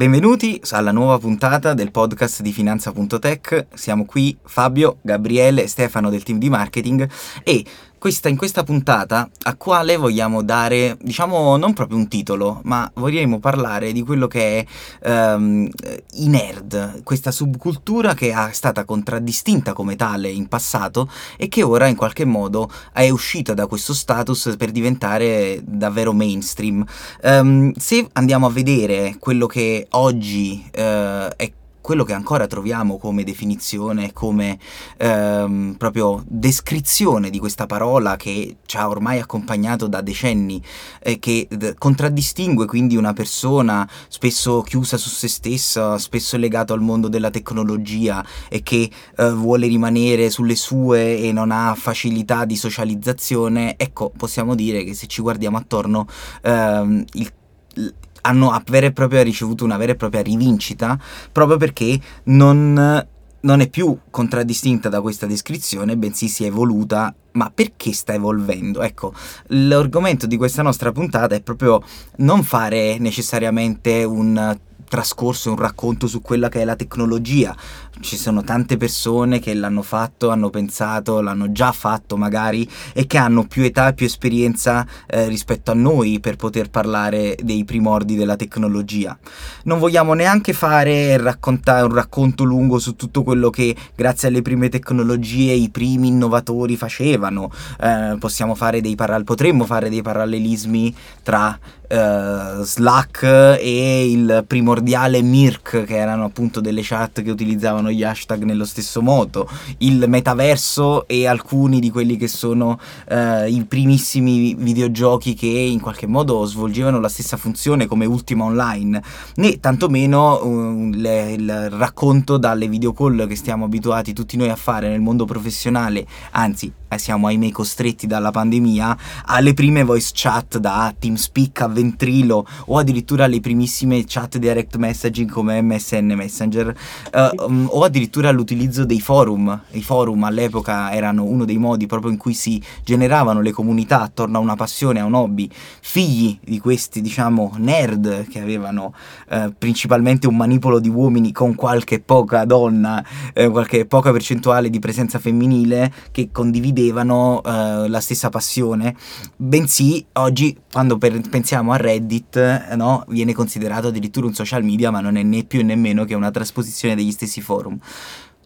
Benvenuti alla nuova puntata del podcast di Finanza.tech. Siamo qui Fabio, Gabriele e Stefano del team di marketing e questa, in questa puntata a quale vogliamo dare, diciamo, non proprio un titolo, ma vogliamo parlare di quello che è um, i nerd, questa subcultura che è stata contraddistinta come tale in passato e che ora in qualche modo è uscita da questo status per diventare davvero mainstream. Um, se andiamo a vedere quello che oggi uh, è quello che ancora troviamo come definizione, come ehm, proprio descrizione di questa parola che ci ha ormai accompagnato da decenni e che d- contraddistingue quindi una persona spesso chiusa su se stessa, spesso legato al mondo della tecnologia e che eh, vuole rimanere sulle sue e non ha facilità di socializzazione, ecco, possiamo dire che se ci guardiamo attorno ehm, il hanno propria ricevuto una vera e propria rivincita proprio perché non, non è più contraddistinta da questa descrizione, bensì si è evoluta ma perché sta evolvendo? Ecco, l'argomento di questa nostra puntata è proprio non fare necessariamente un trascorso un racconto su quella che è la tecnologia. Ci sono tante persone che l'hanno fatto, hanno pensato, l'hanno già fatto magari e che hanno più età e più esperienza eh, rispetto a noi per poter parlare dei primordi della tecnologia. Non vogliamo neanche fare raccontare un racconto lungo su tutto quello che grazie alle prime tecnologie i primi innovatori facevano. Eh, possiamo fare dei paral- potremmo fare dei parallelismi tra uh, Slack e il primordiale Mirk, che erano appunto delle chat che utilizzavano gli hashtag nello stesso modo, il metaverso e alcuni di quelli che sono uh, i primissimi videogiochi che in qualche modo svolgevano la stessa funzione come Ultima Online, né tantomeno uh, le, il racconto dalle video call che stiamo abituati tutti noi a fare nel mondo professionale, anzi siamo ahimè costretti dalla pandemia, alle prime voice chat da TeamSpeak a Ventrilo o addirittura alle primissime chat direct messaging come MSN Messenger uh, um, o addirittura l'utilizzo dei forum. I forum all'epoca erano uno dei modi proprio in cui si generavano le comunità attorno a una passione, a un hobby, figli di questi diciamo nerd che avevano uh, principalmente un manipolo di uomini con qualche poca donna, eh, qualche poca percentuale di presenza femminile che condividevano eh, la stessa passione, bensì oggi quando per, pensiamo a Reddit eh, no, viene considerato addirittura un social media ma non è né più né meno che una trasposizione degli stessi forum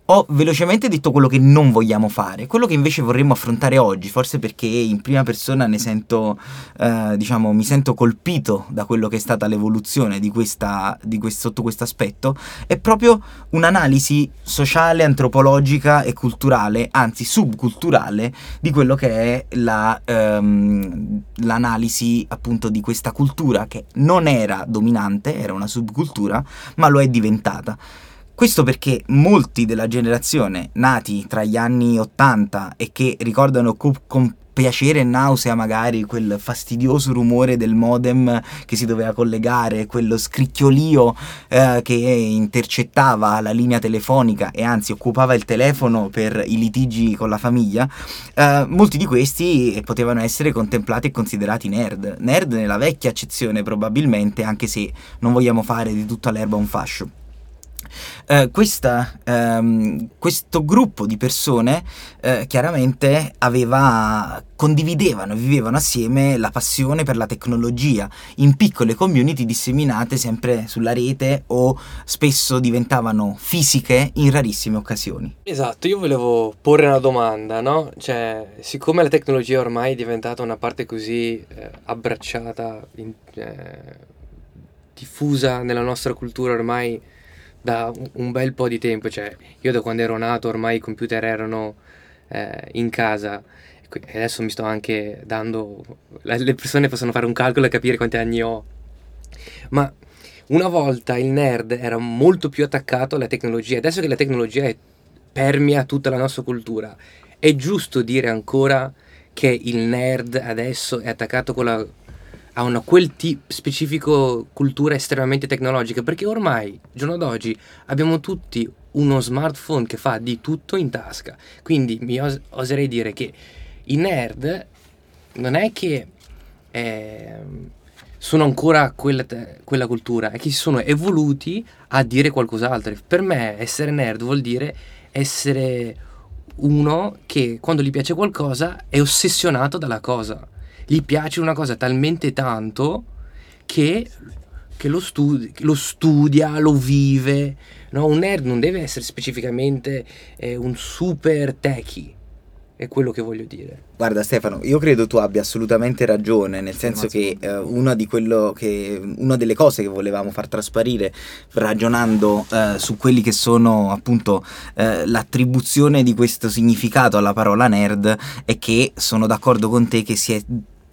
ho velocemente detto quello che non vogliamo fare, quello che invece vorremmo affrontare oggi, forse perché in prima persona ne sento, eh, diciamo, mi sento colpito da quello che è stata l'evoluzione di questa, di questo, sotto questo aspetto, è proprio un'analisi sociale, antropologica e culturale, anzi subculturale, di quello che è la, ehm, l'analisi appunto di questa cultura che non era dominante, era una subcultura, ma lo è diventata. Questo perché molti della generazione nati tra gli anni 80 e che ricordano co- con piacere e nausea magari quel fastidioso rumore del modem che si doveva collegare, quello scricchiolio eh, che intercettava la linea telefonica e anzi occupava il telefono per i litigi con la famiglia, eh, molti di questi potevano essere contemplati e considerati nerd. Nerd nella vecchia accezione probabilmente, anche se non vogliamo fare di tutta l'erba un fascio. Eh, questa, ehm, questo gruppo di persone eh, chiaramente aveva, condividevano, vivevano assieme la passione per la tecnologia in piccole community disseminate sempre sulla rete o spesso diventavano fisiche in rarissime occasioni. Esatto, io volevo porre una domanda, no? Cioè, siccome la tecnologia ormai è diventata una parte così eh, abbracciata, in, eh, diffusa nella nostra cultura ormai da un bel po' di tempo, cioè io da quando ero nato ormai i computer erano eh, in casa. E adesso mi sto anche dando, le persone possono fare un calcolo e capire quanti anni ho, ma una volta il nerd era molto più attaccato alla tecnologia, adesso che la tecnologia è, permea tutta la nostra cultura, è giusto dire ancora che il nerd adesso è attaccato con la a una quel tipo specifico cultura estremamente tecnologica, perché ormai, giorno d'oggi, abbiamo tutti uno smartphone che fa di tutto in tasca. Quindi mi os- oserei dire che i nerd non è che eh, sono ancora quella, quella cultura, è che si sono evoluti a dire qualcos'altro. Per me essere nerd vuol dire essere uno che quando gli piace qualcosa è ossessionato dalla cosa. Gli piace una cosa talmente tanto che, che lo, studi- lo, studia, lo vive. No? Un nerd non deve essere specificamente eh, un super techie è quello che voglio dire. Guarda Stefano, io credo tu abbia assolutamente ragione, nel senso che, eh, una, che una, delle cose che volevamo far trasparire ragionando eh, su quelli che sono appunto eh, l'attribuzione di questo significato alla parola nerd è che sono d'accordo con te che si è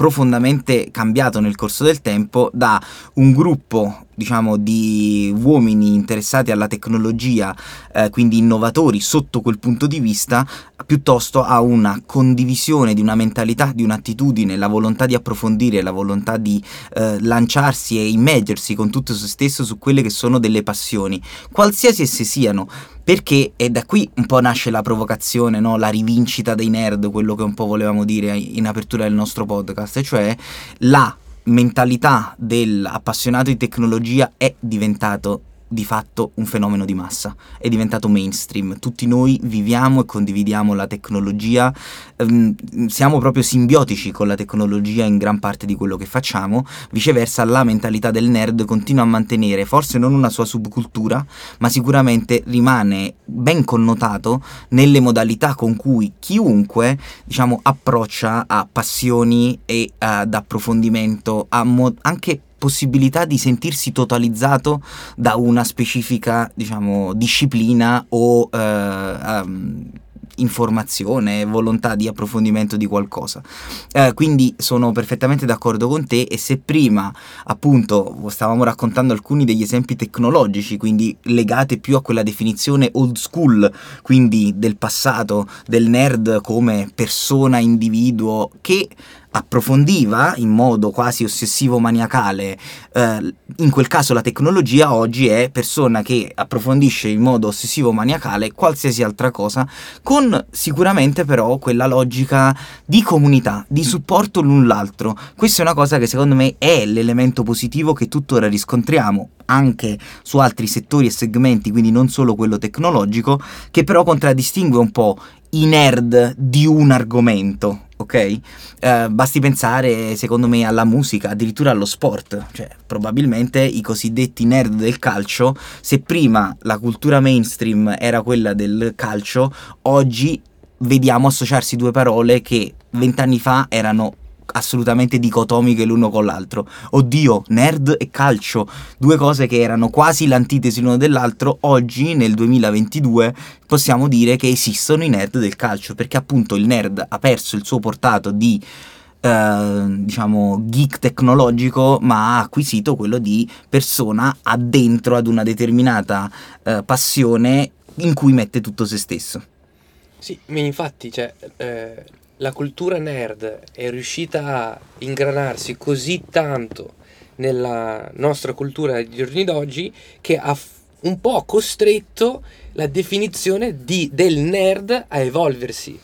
profondamente cambiato nel corso del tempo da un gruppo diciamo di uomini interessati alla tecnologia eh, quindi innovatori sotto quel punto di vista piuttosto a una condivisione di una mentalità di un'attitudine la volontà di approfondire la volontà di eh, lanciarsi e immergersi con tutto se stesso su quelle che sono delle passioni qualsiasi esse siano perché e da qui un po' nasce la provocazione, no? la rivincita dei nerd, quello che un po' volevamo dire in apertura del nostro podcast, cioè la mentalità dell'appassionato di tecnologia è diventato di fatto un fenomeno di massa, è diventato mainstream, tutti noi viviamo e condividiamo la tecnologia, ehm, siamo proprio simbiotici con la tecnologia in gran parte di quello che facciamo, viceversa la mentalità del nerd continua a mantenere forse non una sua subcultura, ma sicuramente rimane ben connotato nelle modalità con cui chiunque diciamo approccia a passioni e ad approfondimento, a mo- anche possibilità di sentirsi totalizzato da una specifica, diciamo, disciplina o eh, um, informazione, volontà di approfondimento di qualcosa. Eh, quindi sono perfettamente d'accordo con te e se prima appunto stavamo raccontando alcuni degli esempi tecnologici, quindi legati più a quella definizione old school, quindi del passato, del nerd come persona, individuo che approfondiva in modo quasi ossessivo maniacale eh, in quel caso la tecnologia oggi è persona che approfondisce in modo ossessivo maniacale qualsiasi altra cosa con sicuramente però quella logica di comunità di supporto l'un l'altro. Questa è una cosa che secondo me è l'elemento positivo che tuttora riscontriamo anche su altri settori e segmenti, quindi non solo quello tecnologico, che però contraddistingue un po' i nerd di un argomento, ok? Eh, basti pensare, secondo me, alla musica, addirittura allo sport. Cioè, probabilmente i cosiddetti nerd del calcio, se prima la cultura mainstream era quella del calcio, oggi vediamo associarsi due parole che vent'anni fa erano assolutamente dicotomiche l'uno con l'altro. Oddio, nerd e calcio, due cose che erano quasi l'antitesi l'uno dell'altro, oggi nel 2022 possiamo dire che esistono i nerd del calcio, perché appunto il nerd ha perso il suo portato di Uh, diciamo geek tecnologico ma ha acquisito quello di persona addentro ad una determinata uh, passione in cui mette tutto se stesso sì infatti cioè, eh, la cultura nerd è riuscita a ingranarsi così tanto nella nostra cultura dei giorni d'oggi che ha un po' costretto la definizione di, del nerd a evolversi.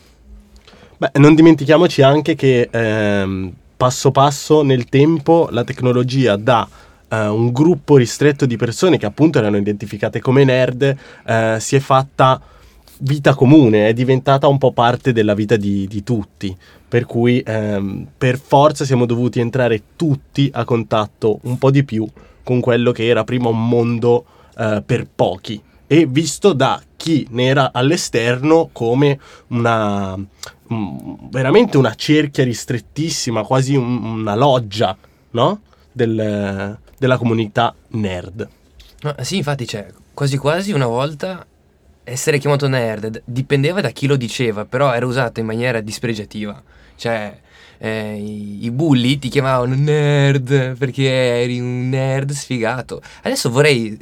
Beh, non dimentichiamoci anche che ehm, passo passo nel tempo la tecnologia da eh, un gruppo ristretto di persone che appunto erano identificate come nerd eh, si è fatta vita comune, è diventata un po' parte della vita di, di tutti, per cui ehm, per forza siamo dovuti entrare tutti a contatto un po' di più con quello che era prima un mondo eh, per pochi e visto da chi ne era all'esterno come una um, veramente una cerchia ristrettissima, quasi un, una loggia, no? Del, della comunità nerd. No, sì, infatti c'è quasi quasi una volta essere chiamato nerd dipendeva da chi lo diceva, però era usato in maniera dispregiativa. Cioè, eh, i, i, bulli ti chiamavano nerd perché eri un nerd sfigato. Adesso vorrei.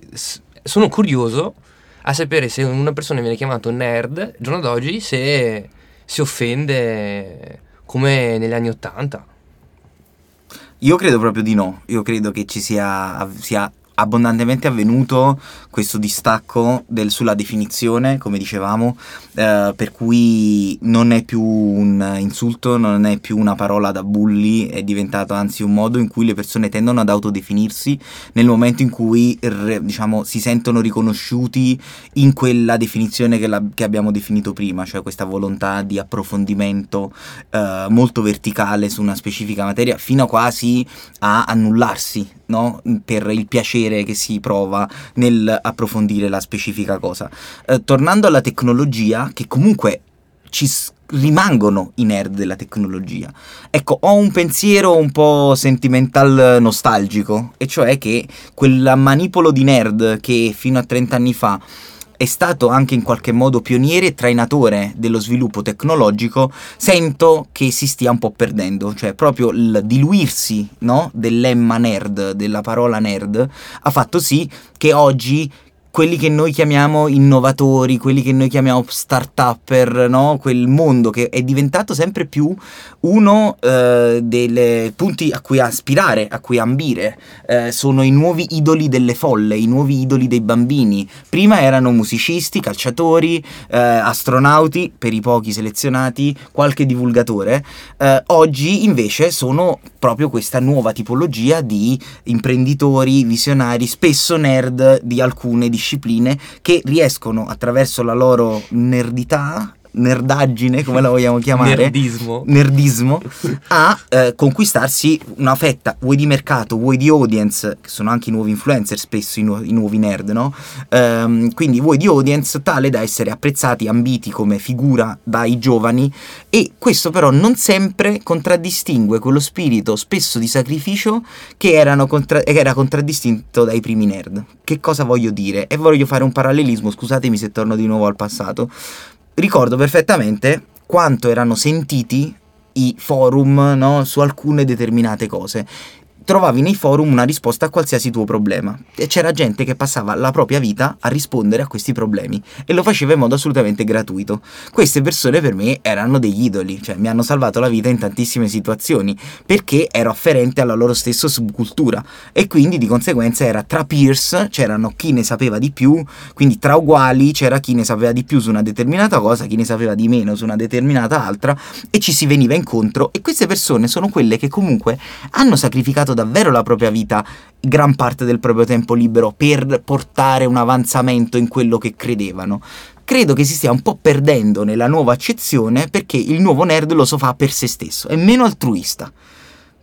Sono curioso a sapere se una persona viene chiamata nerd, giorno d'oggi, se si offende come negli anni Ottanta. Io credo proprio di no. Io credo che ci sia, sia abbondantemente avvenuto questo distacco del, sulla definizione, come dicevamo, eh, per cui non è più un insulto, non è più una parola da bulli, è diventato anzi un modo in cui le persone tendono ad autodefinirsi nel momento in cui diciamo, si sentono riconosciuti in quella definizione che, la, che abbiamo definito prima, cioè questa volontà di approfondimento eh, molto verticale su una specifica materia, fino quasi a annullarsi no? per il piacere che si prova nel approfondire la specifica cosa. Eh, tornando alla tecnologia, che comunque ci rimangono i nerd della tecnologia. Ecco, ho un pensiero un po' sentimental nostalgico, e cioè che quel manipolo di nerd che fino a 30 anni fa è stato anche in qualche modo pioniere e trainatore dello sviluppo tecnologico, sento che si stia un po' perdendo, cioè proprio il diluirsi no, dell'emma nerd, della parola nerd, ha fatto sì che oggi quelli che noi chiamiamo innovatori, quelli che noi chiamiamo start-upper, no? quel mondo che è diventato sempre più uno eh, dei punti a cui aspirare, a cui ambire. Eh, sono i nuovi idoli delle folle, i nuovi idoli dei bambini. Prima erano musicisti, calciatori, eh, astronauti, per i pochi selezionati, qualche divulgatore. Eh, oggi invece sono proprio questa nuova tipologia di imprenditori, visionari, spesso nerd di alcune discipline discipline che riescono attraverso la loro nerdità nerdaggine, come la vogliamo chiamare, nerdismo, nerdismo a eh, conquistarsi una fetta, vuoi di mercato, vuoi di audience, che sono anche i nuovi influencer spesso, i, nu- i nuovi nerd, no? Ehm, quindi vuoi di audience tale da essere apprezzati, ambiti come figura dai giovani e questo però non sempre contraddistingue quello spirito spesso di sacrificio che, contra- che era contraddistinto dai primi nerd. Che cosa voglio dire? E voglio fare un parallelismo, scusatemi se torno di nuovo al passato ricordo perfettamente quanto erano sentiti i forum no, su alcune determinate cose trovavi nei forum una risposta a qualsiasi tuo problema. E c'era gente che passava la propria vita a rispondere a questi problemi e lo faceva in modo assolutamente gratuito. Queste persone per me erano degli idoli, cioè mi hanno salvato la vita in tantissime situazioni perché ero afferente alla loro stessa subcultura e quindi di conseguenza era tra peers, c'erano chi ne sapeva di più, quindi tra uguali c'era chi ne sapeva di più su una determinata cosa, chi ne sapeva di meno su una determinata altra e ci si veniva incontro e queste persone sono quelle che comunque hanno sacrificato davvero la propria vita, gran parte del proprio tempo libero, per portare un avanzamento in quello che credevano. Credo che si stia un po' perdendo nella nuova accezione perché il nuovo nerd lo so fa per se stesso, è meno altruista.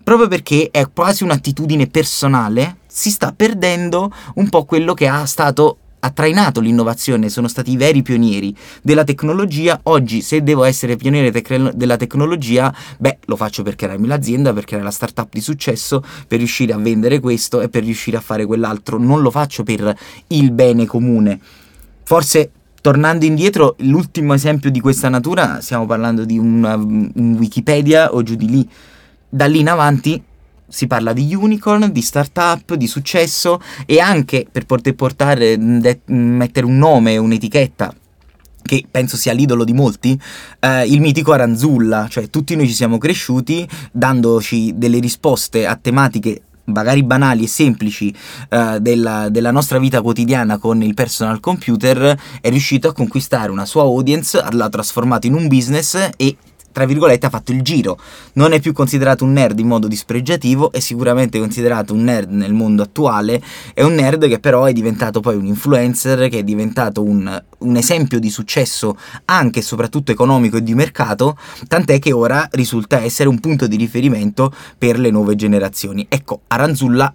Proprio perché è quasi un'attitudine personale, si sta perdendo un po' quello che ha stato ha trainato l'innovazione, sono stati i veri pionieri della tecnologia. Oggi, se devo essere pioniere tec- della tecnologia, beh, lo faccio per crearmi l'azienda, per creare la startup di successo, per riuscire a vendere questo e per riuscire a fare quell'altro. Non lo faccio per il bene comune. Forse tornando indietro, l'ultimo esempio di questa natura, stiamo parlando di un, un Wikipedia o giù di lì. Da lì in avanti si parla di unicorn, di startup, di successo e anche per poter portare, de- mettere un nome, un'etichetta che penso sia l'idolo di molti, eh, il mitico Aranzulla, cioè tutti noi ci siamo cresciuti dandoci delle risposte a tematiche magari banali e semplici uh, della, della, nostra vita quotidiana con il personal computer, è riuscito a conquistare una sua audience, l'ha trasformato in un business e tra virgolette, ha fatto il giro. Non è più considerato un nerd in modo dispregiativo, è sicuramente considerato un nerd nel mondo attuale, è un nerd che però è diventato poi un influencer, che è diventato un, un esempio di successo anche e soprattutto economico e di mercato, tant'è che ora risulta essere un punto di riferimento per le nuove generazioni. Ecco, Aranzulla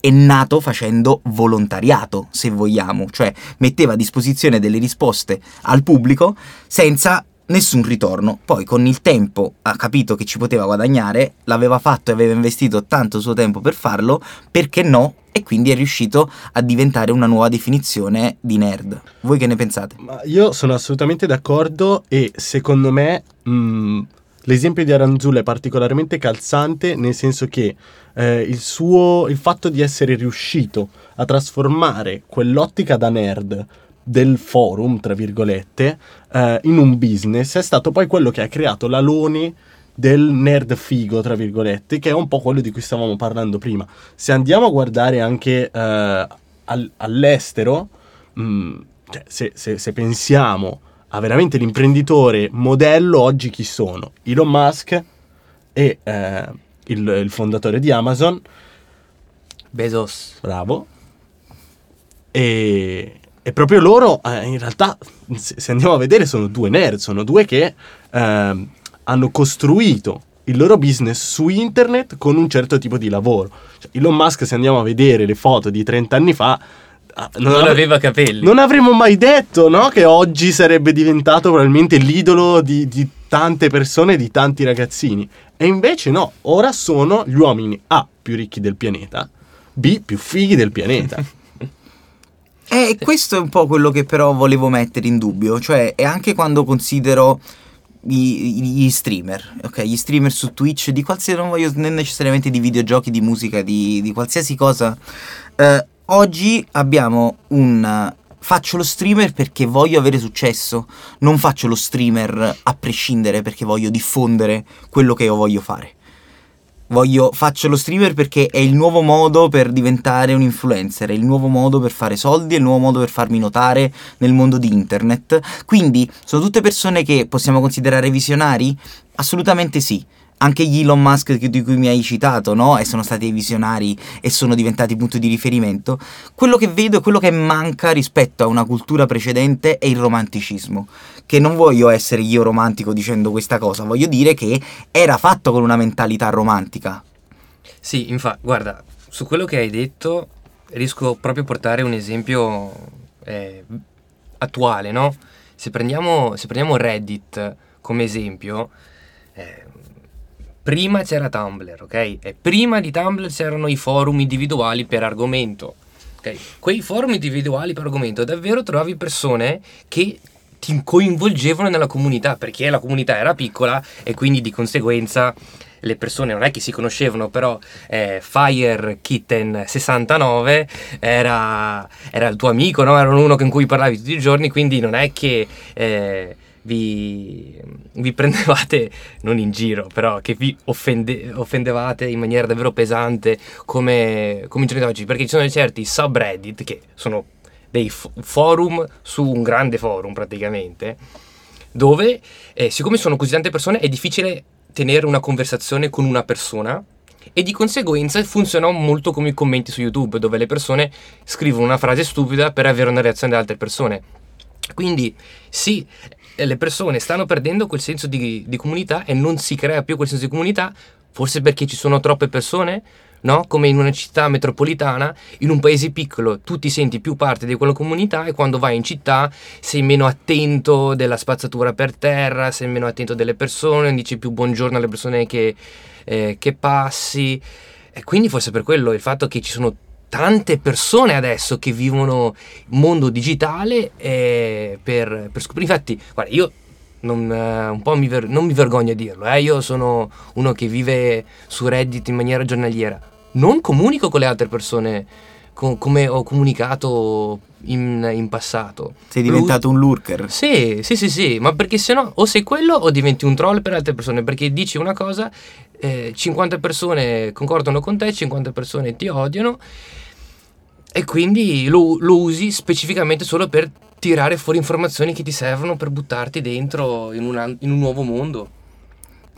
è nato facendo volontariato, se vogliamo, cioè metteva a disposizione delle risposte al pubblico senza nessun ritorno. Poi con il tempo ha capito che ci poteva guadagnare, l'aveva fatto e aveva investito tanto suo tempo per farlo, perché no? E quindi è riuscito a diventare una nuova definizione di nerd. Voi che ne pensate? Ma io sono assolutamente d'accordo e secondo me mh, mm, l'esempio di Aranzulla è particolarmente calzante nel senso che eh, il, suo, il fatto di essere riuscito a trasformare quell'ottica da nerd del forum, tra virgolette, eh, in un business, è stato poi quello che ha creato l'alone del nerd figo, tra virgolette, che è un po' quello di cui stavamo parlando prima. Se andiamo a guardare anche eh, al- all'estero, mh, cioè, se, se- se pensiamo a veramente l'imprenditore modello, oggi chi sono? Elon Musk e eh, il, il fondatore di Amazon, Bezos. bravo, e, e proprio loro, eh, in realtà, se, andiamo a vedere, sono due nerd, sono due che ehm, hanno costruito il loro business su internet con un certo tipo di lavoro. Cioè, Elon Musk, se andiamo a vedere le foto di 30 anni fa, ah, Non, avre- aveva capelli. non avremmo mai detto no, che oggi sarebbe diventato probabilmente l'idolo di, di tante persone, di tanti ragazzini. E invece no, ora sono gli uomini A più ricchi del pianeta, B più fighi del pianeta. E questo è un po' quello che però volevo mettere in dubbio, cioè è anche quando considero i- gli streamer, ok? Gli streamer su Twitch di qualsiasi, non voglio né necessariamente di videogiochi, di musica, di, di qualsiasi cosa. Eh, oggi abbiamo un... Faccio lo streamer perché voglio avere successo, non faccio lo streamer a prescindere perché voglio diffondere quello che io voglio fare. Voglio, faccio lo streamer perché è il nuovo modo per diventare un influencer, è il nuovo modo per fare soldi, è il nuovo modo per farmi notare nel mondo di internet. Quindi sono tutte persone che possiamo considerare visionari? Assolutamente sì. Anche gli Elon Musk di cui mi hai citato, no? E sono stati visionari e sono diventati punto di riferimento. Quello che vedo e quello che manca rispetto a una cultura precedente è il romanticismo. Che non voglio essere io romantico dicendo questa cosa, voglio dire che era fatto con una mentalità romantica. Sì, infatti, guarda, su quello che hai detto riesco proprio a portare un esempio eh, attuale, no? Se prendiamo, se prendiamo Reddit come esempio, prima c'era Tumblr, ok? E prima di Tumblr c'erano i forum individuali per argomento. ok? Quei forum individuali per argomento davvero trovavi persone che ti coinvolgevano nella comunità perché la comunità era piccola e quindi di conseguenza le persone non è che si conoscevano, però eh, Fire Kitten 69 era, era il tuo amico, no? era uno con cui parlavi tutti i giorni, quindi non è che eh, vi, vi prendevate, non in giro, però che vi offende- offendevate in maniera davvero pesante come, come i giorni d'oggi, perché ci sono certi subreddit che sono dei f- forum su un grande forum praticamente, dove eh, siccome sono così tante persone è difficile tenere una conversazione con una persona e di conseguenza funzionano molto come i commenti su YouTube dove le persone scrivono una frase stupida per avere una reazione da altre persone. Quindi sì, le persone stanno perdendo quel senso di, di comunità e non si crea più quel senso di comunità, forse perché ci sono troppe persone, no? Come in una città metropolitana, in un paese piccolo tu ti senti più parte di quella comunità e quando vai in città sei meno attento della spazzatura per terra, sei meno attento delle persone, dici più buongiorno alle persone che, eh, che passi. E quindi forse per quello il fatto che ci sono tante persone adesso che vivono il mondo digitale eh, per, per scoprire. Infatti, guarda, io non, eh, un po' mi ver- non mi vergogno a dirlo, eh, io sono uno che vive su Reddit in maniera giornaliera. Non comunico con le altre persone co- come ho comunicato in, in passato. Sei diventato un lurker. Sì, sì, sì, sì, ma perché se no o sei quello o diventi un troll per altre persone, perché dici una cosa, eh, 50 persone concordano con te, 50 persone ti odiano e quindi lo, lo usi specificamente solo per tirare fuori informazioni che ti servono per buttarti dentro in, una- in un nuovo mondo.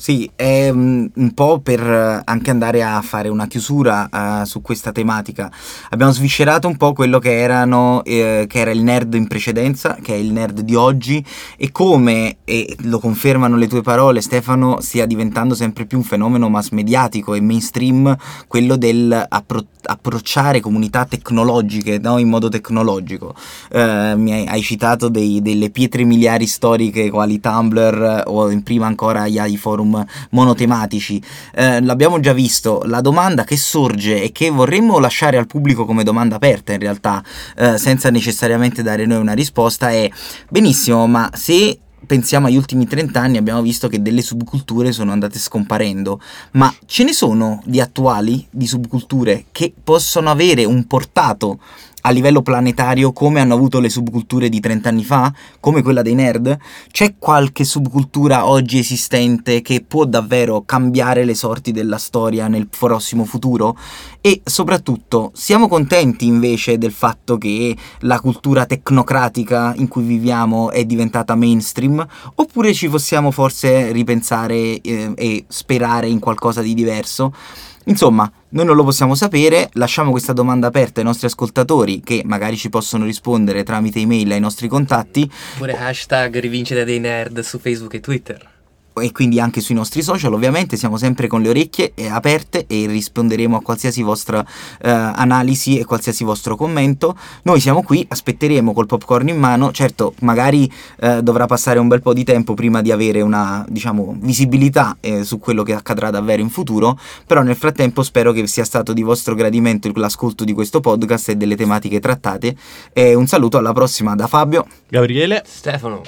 Sì, è mm, un po' per eh, anche andare a fare una chiusura eh, su questa tematica. Abbiamo sviscerato un po' quello che erano eh, che era il nerd in precedenza, che è il nerd di oggi e come e lo confermano le tue parole Stefano stia diventando sempre più un fenomeno mass mediatico e mainstream quello del appro- approcciare comunità tecnologiche, no? in modo tecnologico. Eh, mi hai, hai citato dei- delle pietre miliari storiche quali Tumblr o in prima ancora gli i monotematici. Eh, l'abbiamo già visto, la domanda che sorge e che vorremmo lasciare al pubblico come domanda aperta in realtà, eh, senza necessariamente dare noi una risposta, è benissimo, ma se pensiamo agli ultimi 30 anni abbiamo visto che delle subculture sono andate scomparendo, ma ce ne sono di attuali, di subculture, che possono avere un portato a livello planetario come hanno avuto le subculture di 30 anni fa, come quella dei nerd? C'è qualche subcultura oggi esistente che può davvero cambiare le sorti della storia nel prossimo futuro? E soprattutto, siamo contenti invece del fatto che la cultura tecnocratica in cui viviamo è diventata mainstream? Oppure ci possiamo forse ripensare eh, e sperare in qualcosa di diverso? Insomma, noi non lo possiamo sapere, lasciamo questa domanda aperta ai nostri ascoltatori che magari ci possono rispondere tramite email ai nostri contatti. Oppure hashtag rivincita dei nerd su Facebook e Twitter e quindi anche sui nostri social ovviamente siamo sempre con le orecchie aperte e risponderemo a qualsiasi vostra eh, analisi e qualsiasi vostro commento. Noi siamo qui aspetteremo col popcorn in mano. Certo magari eh, dovrà passare un bel po' di tempo prima di avere una diciamo visibilità eh, su quello che accadrà davvero in futuro però nel frattempo spero che sia stato di vostro gradimento l'ascolto di questo podcast e delle tematiche trattate. E un saluto alla prossima da Fabio. Gabriele. Stefano